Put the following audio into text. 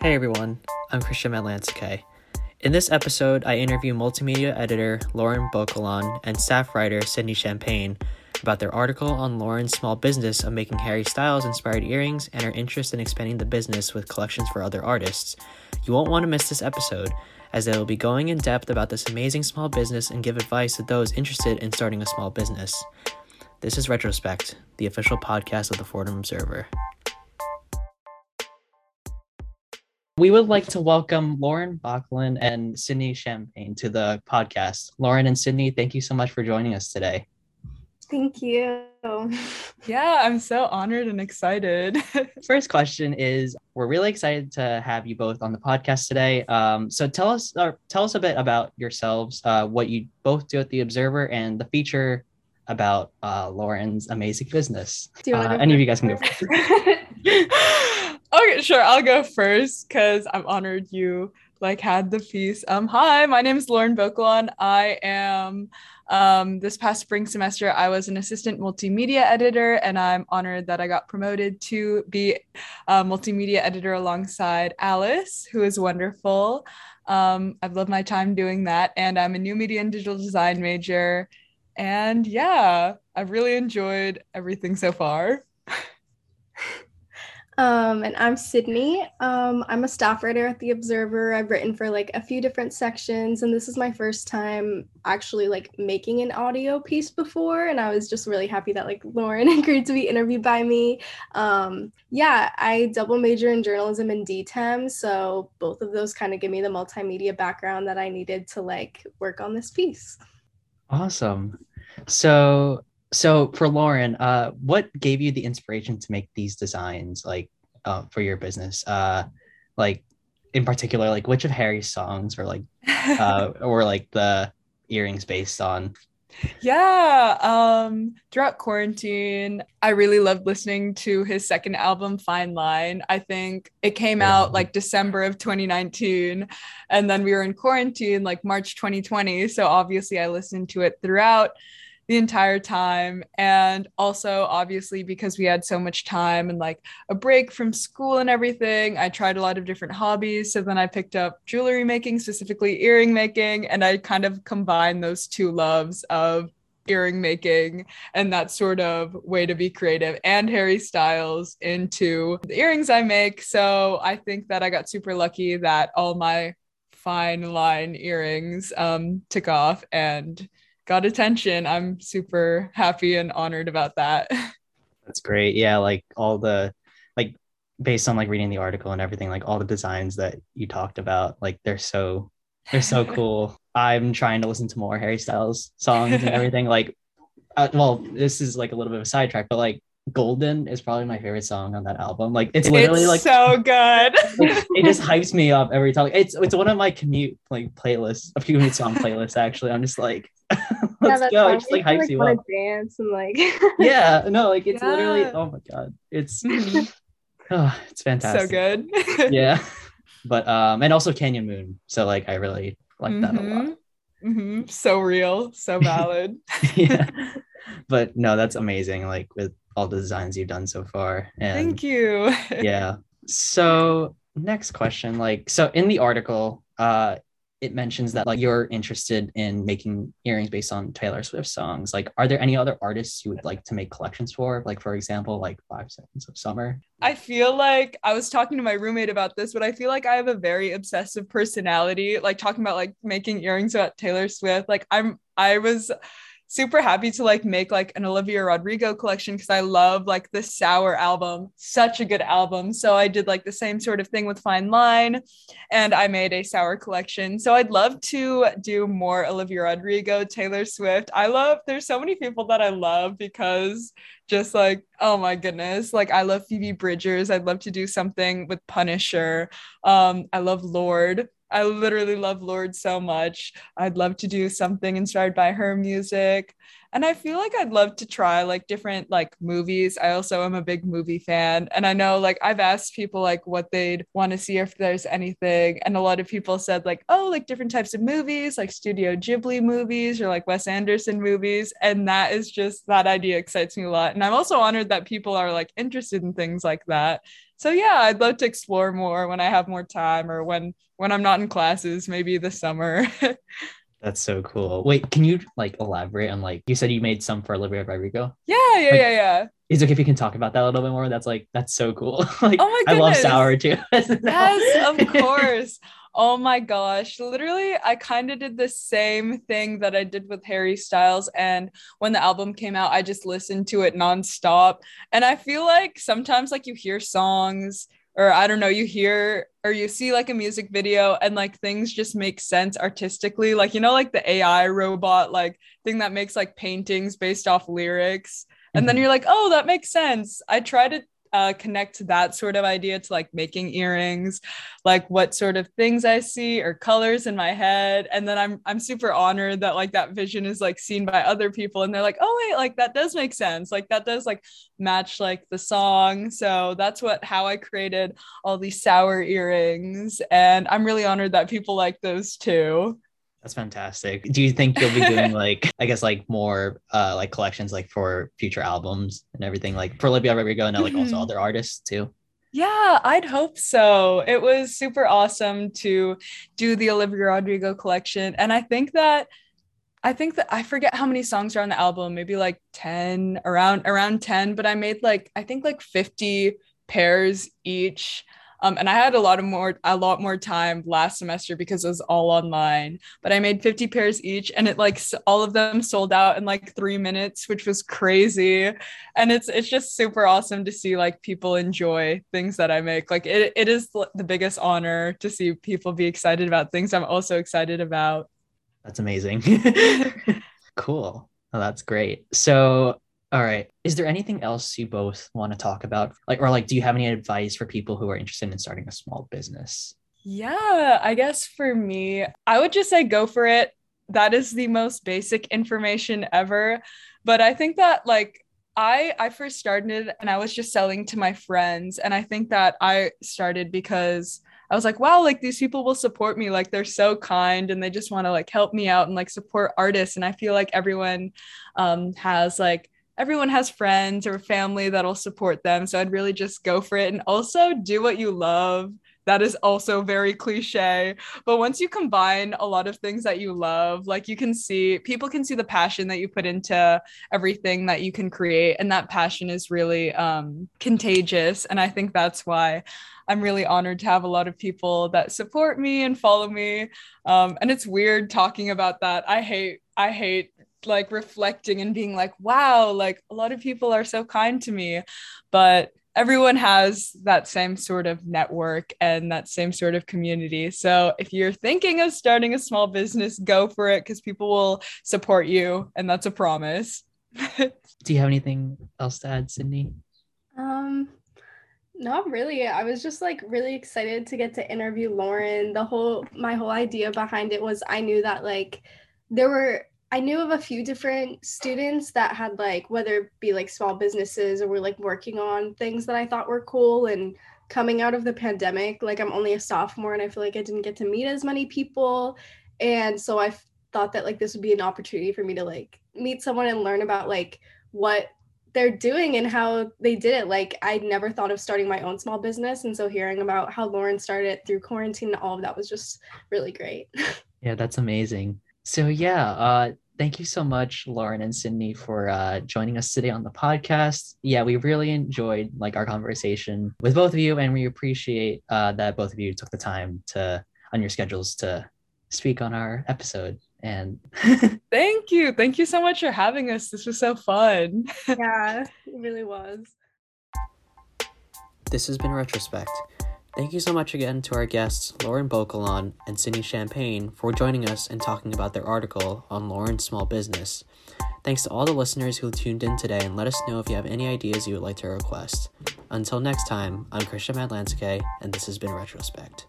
Hey everyone, I'm Christian Matlansky. In this episode, I interview multimedia editor Lauren Bocolon and staff writer Sydney Champagne about their article on Lauren's small business of making Harry Styles inspired earrings and her interest in expanding the business with collections for other artists. You won't want to miss this episode, as they will be going in depth about this amazing small business and give advice to those interested in starting a small business. This is Retrospect, the official podcast of the Fordham Observer. We would like to welcome Lauren Backlund and Sydney Champagne to the podcast. Lauren and Sydney, thank you so much for joining us today. Thank you. Yeah, I'm so honored and excited. First question is: We're really excited to have you both on the podcast today. Um, so tell us, or tell us a bit about yourselves, uh, what you both do at the Observer, and the feature about uh, Lauren's amazing business. Do you Uh, any of you guys can go first. okay, sure. I'll go first because I'm honored you like had the piece. Um, hi, my name is Lauren Bocolon. I am um this past spring semester I was an assistant multimedia editor and I'm honored that I got promoted to be a multimedia editor alongside Alice, who is wonderful. Um, I've loved my time doing that, and I'm a new media and digital design major. And yeah, I've really enjoyed everything so far. um, and I'm Sydney. Um, I'm a staff writer at the Observer. I've written for like a few different sections, and this is my first time actually like making an audio piece before. And I was just really happy that like Lauren agreed to be interviewed by me. Um, yeah, I double major in journalism and DTEM, so both of those kind of give me the multimedia background that I needed to like work on this piece. Awesome. So, so for Lauren, uh, what gave you the inspiration to make these designs, like, uh, for your business? Uh, like, in particular, like which of Harry's songs, or like, uh, or like the earrings based on? Yeah, um throughout quarantine, I really loved listening to his second album Fine Line. I think it came Yeah. out like December of 2019 and then we were in quarantine like March 2020, so obviously I listened to it throughout the entire time. And also obviously because we had so much time and like a break from school and everything i tried a lot of different hobbies. So then i picked up jewelry making specifically earring making and i kind of combined those two loves of earring making and that sort of way to be creative and harry styles into the earrings i make. So i think that i got super lucky that all my fine line earrings um took off and got attention i'm super happy and honored about that That's great. Yeah, like all the, like, based on like reading the article and everything, like all the designs that you talked about, like they're so, they're so cool. I'm trying to listen to more Harry Styles songs and everything. Like, uh, well, this is like a little bit of a sidetrack, but like Golden is probably my favorite song on that album. Like, it's literally it's like so good it just hypes me up every time. It's it's one of my commute like playlists, a commute song playlists. Actually, I'm just like, let's that go. song It just like hypes you up. dance and like Yeah, no, like it's literally. Oh my god, it's oh, it's fantastic. so good Yeah, but um, and also Canyon Moon. So like, I really like that a lot. Mhm. Mhm. so real so valid yeah, but no, that's amazing. Like with all the designs you've done so far, and thank you yeah. So next question, like so in the article, uh it mentions that like you're interested in making earrings based on Taylor Swift songs. Like, are there any other artists you would like to make collections for? Like, for example, like Five Seconds of Summer. I feel like I was talking to my roommate about this, but I feel like I have a very obsessive personality. Like talking about like making earrings about Taylor Swift. Like I'm I was super happy to like make like an Olivia Rodrigo collection because I love like the Sour album. Such a good album. So I did like the same sort of thing with Fine Line and I made a Sour collection. So I'd love to do more Olivia Rodrigo, Taylor Swift. I love there's so many people that I love because just like oh my goodness like i love phoebe bridgers i'd love to do something with punisher um i love Lorde i literally love Lorde so much. I'd love to do something inspired by her music and i feel like i'd love to try like different like movies. I also am a big movie fan. And i know like i've asked people like what they'd want to see if there's anything. And a lot of people said like oh like different types of movies like studio ghibli movies or like wes anderson movies. And that is just that idea excites me a lot. And i'm also honored that people are like interested in things like that. So yeah, I'd love to explore more when I have more time or when when I'm not in classes, maybe this summer. That's so cool. Wait, can you like elaborate on like you said you made some for Olivia Rodrigo? Yeah, yeah, Like- yeah, yeah. Is it okay if you can talk about that a little bit more? That's like that's so cool. like Oh my I love sour too. Yes, of course. Oh my gosh. Literally, I kind of did the same thing that I did with Harry Styles. And when the album came out, I just listened to it nonstop. And I feel like sometimes, like, you hear songs, or I don't know, you hear or you see like a music video and like things just make sense artistically. Like, you know, like the AI robot, like thing that makes like paintings based off lyrics. And then Mhm. you're like, oh, that makes sense. I try to uh, connect that sort of idea to like making earrings, like what sort of things I see or colors in my head. And then I'm I'm super honored that like that vision is like seen by other people and they're like, oh wait, like that does make sense. Like that does like match like the song. So that's what how I created all these sour earrings. And I'm really honored that people like those too. That's fantastic. Do you think you'll be doing like I guess like more uh like collections like for future albums and everything like for Olivia Rodrigo and like also Mhm. other artists too? Yeah, I'd hope so. It was super awesome to do the Olivia Rodrigo collection. And I think that I think that I forget how many songs are on the album, maybe like 10, around around 10, but I made like I think like 50 pairs each. Um, and I had a lot of more a lot more time last semester because it was all online. But I made 50 pairs each and it like all of them sold out in like 3 minutes, which was crazy and it's it's just super awesome to see like people enjoy things that I make. Like it, it is the biggest honor to see people be excited about things I'm also excited about. That's amazing. cool. Oh, that's great. So, all right. Is there anything else you both want to talk about? Like, or like, do you have any advice for people who are interested in starting a small business? Yeah, I guess for me, I would just say go for it. That is the most basic information ever. But I think that like I I first started and I was just selling to my friends and I think that I started because I was like, wow, like these people will support me. Like they're so kind and they just want to like help me out and like support artists. And I feel like everyone um, has like everyone has friends or family that'll support them. So I'd really just go for it and also do what you love. That is also very cliche. But once you combine a lot of things that you love, like you can see, people can see the passion that you put into everything that you can create. And that passion is really um, contagious. And I think that's why I'm really honored to have a lot of people that support me and follow me. Um, and it's weird talking about that. I hate, I hate like reflecting and being like, wow, like a lot of people are so kind to me. But everyone has that same sort of network and that same sort of community. So if you're thinking of starting a small business, go for it because people will support you. And that's a promise. Do you have anything else to add, Sydney? Um, not really. I was just like really excited to get to interview Lauren. The whole my whole idea behind it was I knew that like there were I knew of a few different students that had like whether it be like small businesses or were like working on things that I thought were cool and coming out of the pandemic, like I'm only a sophomore and I feel like I didn't get to meet as many people. And so I thought that like this would be an opportunity for me to like meet someone and learn about like what they're doing and how they did it. Like I'd never thought of starting my own small business. And so hearing about how Lauren started through quarantine and all of that was just really great. Yeah, that's amazing. So yeah, uh thank you so much, Lauren and Sydney, for uh joining us today on the podcast. Yeah, we really enjoyed like our conversation with both of you, and we appreciate uh that both of you took the time to on your schedules to speak on our episode. And Thank you. Thank you so much for having us. This was so fun. yeah, it really was. This has been Retrospect. Thank you so much again to our guests, Lauren Bokalon and Sydney Champagne, for joining us and talking about their article on Lauren's small business. Thanks to all the listeners who tuned in today and let us know if you have any ideas you would like to request. Until next time, I'm Christian Madlansky, and this has been Retrospect.